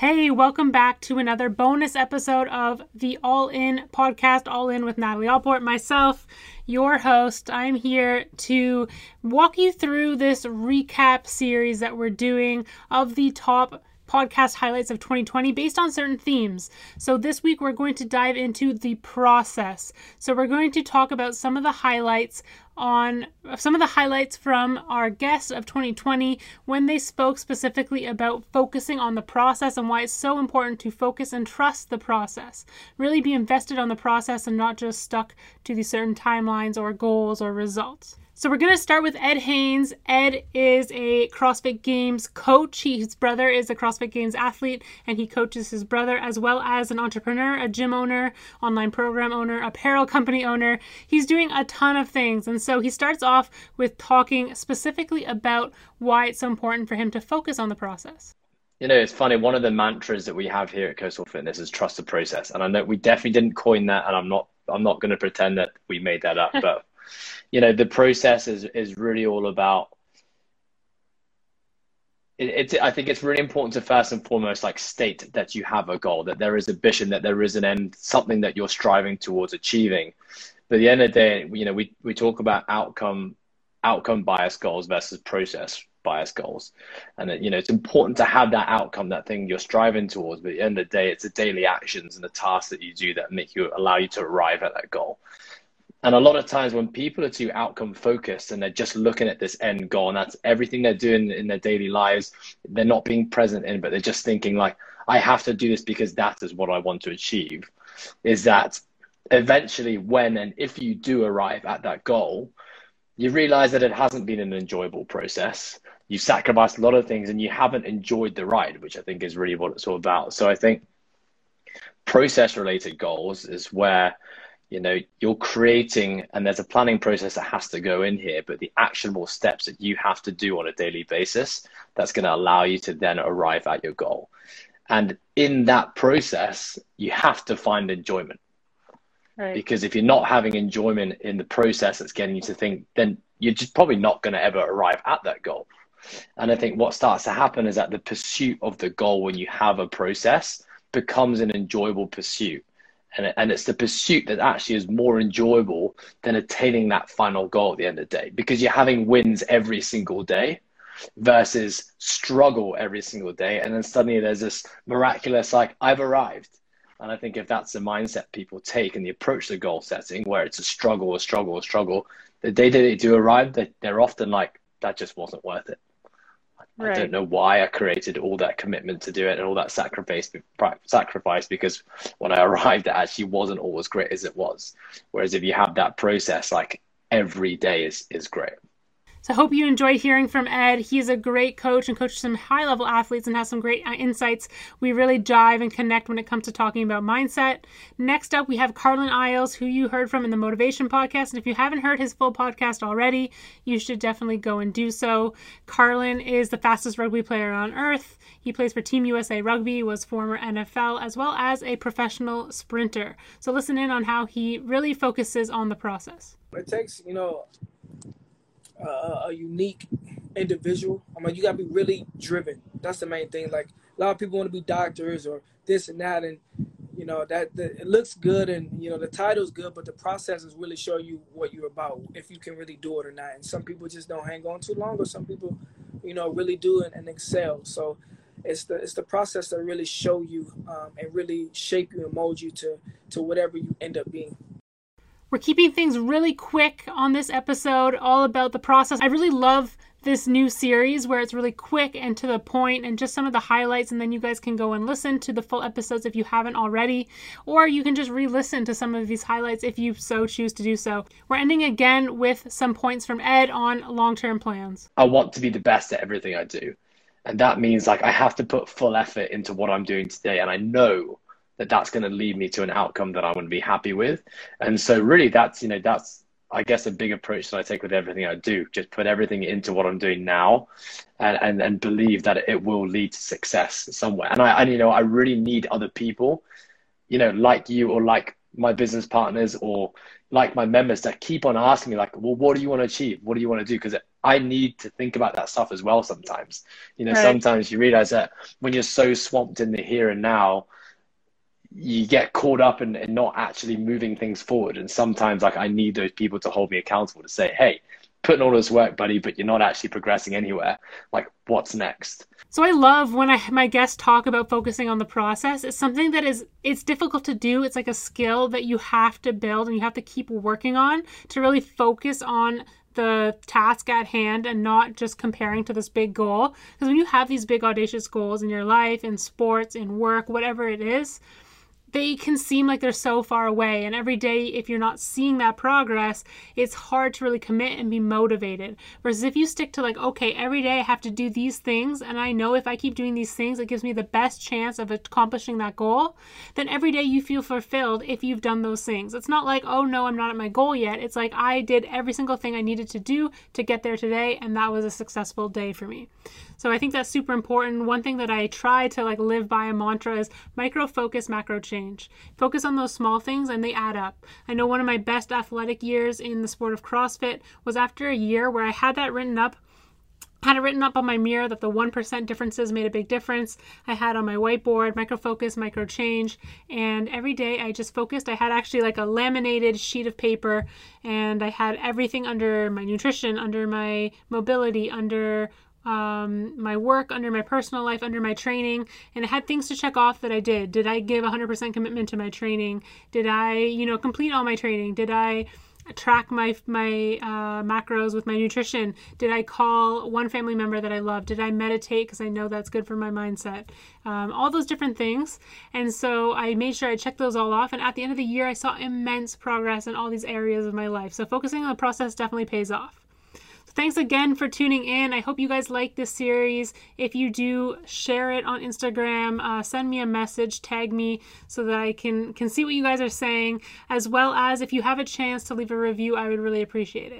Hey, welcome back to another bonus episode of the All In podcast, All In with Natalie Allport. Myself, your host. I'm here to walk you through this recap series that we're doing of the top podcast highlights of 2020 based on certain themes. So, this week we're going to dive into the process. So, we're going to talk about some of the highlights on some of the highlights from our guests of 2020 when they spoke specifically about focusing on the process and why it's so important to focus and trust the process. Really be invested on the process and not just stuck to these certain timelines or goals or results. So we're going to start with Ed Haynes. Ed is a CrossFit Games coach. He, his brother is a CrossFit Games athlete, and he coaches his brother as well as an entrepreneur, a gym owner, online program owner, apparel company owner. He's doing a ton of things. And so he starts off with talking specifically about why it's so important for him to focus on the process. You know, it's funny. One of the mantras that we have here at Coastal Fitness is trust the process. And I know we definitely didn't coin that, and I'm not I'm not going to pretend that we made that up, but you know the process is is really all about it, it's i think it's really important to first and foremost like state that you have a goal that there is a vision that there is an end something that you're striving towards achieving. But at the end of the day you know we, we talk about outcome outcome bias goals versus process bias goals. And you know it's important to have that outcome that thing you're striving towards. But at the end of the day it's the daily actions and the tasks that you do that make you allow you to arrive at that goal and a lot of times when people are too outcome focused and they're just looking at this end goal and that's everything they're doing in their daily lives, they're not being present in, but they're just thinking like, I have to do this because that is what I want to achieve. Is that eventually when and if you do arrive at that goal, you realize that it hasn't been an enjoyable process. You've sacrificed a lot of things and you haven't enjoyed the ride, which I think is really what it's all about. So I think process related goals is where you know you're creating and there's a planning process that has to go in here but the actionable steps that you have to do on a daily basis that's going to allow you to then arrive at your goal. And in that process you have to find enjoyment. Right. because if you're not having enjoyment in the process that's getting you to think then you're just probably not going to ever arrive at that goal. And i think what starts to happen is that the pursuit of the goal when you have a process becomes an enjoyable pursuit and, and it's the pursuit that actually is more enjoyable than attaining that final goal at the end of the day. Because you're having wins every single day versus struggle every single day. And then suddenly there's this miraculous like i've arrived. And i think if that's the mindset people take and the approach to goal setting where it's a struggle a struggle a struggle the day that they do arrive they're often like that just wasn't worth it Right. I don't know why I created all that commitment to do it and all that sacrifice sacrifice because when I arrived it actually wasn't all as great as it was. Whereas if you have that process like every day is is great. So I hope you enjoyed hearing from Ed. He's a great coach and coaches some high level athletes and has some great uh, insights. We really dive and connect when it comes to talking about mindset. Next up, we have Carlin Isles, who you heard from in the Motivation Podcast. And if you haven't heard his full podcast already, you should definitely go and do so. Carlin is the fastest rugby player on earth. He plays for Team USA Rugby, was former NFL, as well as a professional sprinter. So listen in on how he really focuses on the process. It takes, you know, uh, a unique individual. I mean, you gotta be really driven. That's the main thing. Like a lot of people want to be doctors or this and that, and you know that, it looks good and you know the title's good, but the process is really show you what you're about if you can really do it or not. And some people just don't hang on too long, or some people, you know, really do it and excel. So it's the it's the process that really show you um, and really shape you and mold you to to whatever you end up being. We're keeping things really quick on this episode, all about the process. I really love this new series where it's really quick and to the point and just some of the highlights and then you guys can go and listen to the full episodes if you haven't already or you can just re-listen to some of these highlights if you so choose to do so we're ending again with some points from ed on long-term plans i want to be the best at everything i do and that means like i have to put full effort into what i'm doing today and i know that that's going to lead me to an outcome that I want to be happy with. And so really that's, you know, that's, I guess a big approach that I take with everything I do. Just put everything into what I'm doing now and, and, and believe that it will lead to success somewhere. And I, and, you know, I really need other people, you know, like you or like my business partners or like my members that keep on asking me like well what do you want to achieve what do you want to do because i need to think about that stuff as well sometimes you know right. sometimes you realize that when you're so swamped in the here and now you get caught up in, in not actually moving things forward and sometimes like i need those people to hold me accountable to say hey putting all this work, buddy, but you're not actually progressing anywhere. Like, what's next? So I love when I my guests talk about focusing on the process. It's something that is it's difficult to do. It's like a skill that you have to build and you have to keep working on to really focus on the task at hand and not just comparing to this big goal. Because when you have these big audacious goals in your life, in sports, in work, whatever it is, they can seem like they're so far away. And every day, if you're not seeing that progress, it's hard to really commit and be motivated. Versus if you stick to, like, okay, every day I have to do these things, and I know if I keep doing these things, it gives me the best chance of accomplishing that goal, then every day you feel fulfilled if you've done those things. It's not like, oh no, I'm not at my goal yet. It's like I did every single thing I needed to do to get there today, and that was a successful day for me. So I think that's super important. One thing that I try to like live by a mantra is micro focus, macro change. Focus on those small things and they add up. I know one of my best athletic years in the sport of CrossFit was after a year where I had that written up had it written up on my mirror that the 1% differences made a big difference. I had on my whiteboard micro focus, micro change, and every day I just focused. I had actually like a laminated sheet of paper and I had everything under my nutrition, under my mobility, under um, my work, under my personal life, under my training, and I had things to check off that I did. Did I give 100% commitment to my training? Did I, you know, complete all my training? Did I track my my uh, macros with my nutrition? Did I call one family member that I love? Did I meditate because I know that's good for my mindset? Um, all those different things, and so I made sure I checked those all off. And at the end of the year, I saw immense progress in all these areas of my life. So focusing on the process definitely pays off. Thanks again for tuning in. I hope you guys like this series. If you do, share it on Instagram. Uh, send me a message, tag me so that I can can see what you guys are saying. As well as if you have a chance to leave a review, I would really appreciate it.